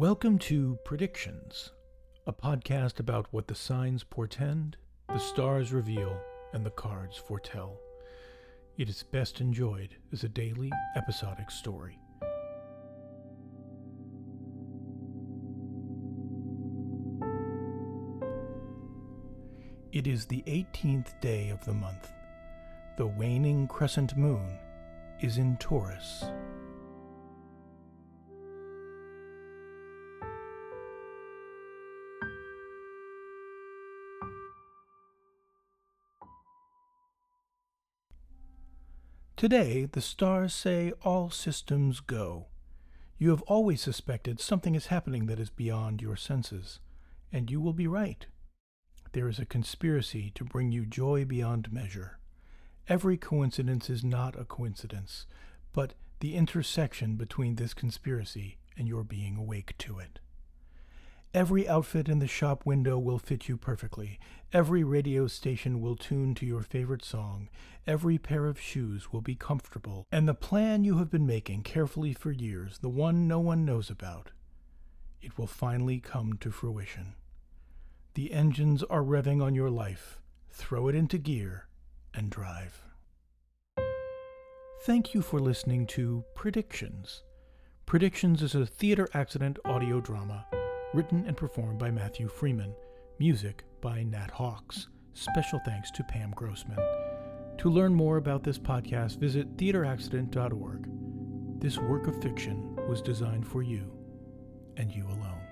Welcome to Predictions, a podcast about what the signs portend, the stars reveal, and the cards foretell. It is best enjoyed as a daily, episodic story. It is the 18th day of the month. The waning crescent moon is in Taurus. Today, the stars say all systems go. You have always suspected something is happening that is beyond your senses, and you will be right. There is a conspiracy to bring you joy beyond measure. Every coincidence is not a coincidence, but the intersection between this conspiracy and your being awake to it. Every outfit in the shop window will fit you perfectly. Every radio station will tune to your favorite song. Every pair of shoes will be comfortable. And the plan you have been making carefully for years, the one no one knows about, it will finally come to fruition. The engines are revving on your life. Throw it into gear and drive. Thank you for listening to Predictions. Predictions is a theater accident audio drama written and performed by Matthew Freeman, music by Nat Hawks. Special thanks to Pam Grossman. To learn more about this podcast, visit theateraccident.org. This work of fiction was designed for you and you alone.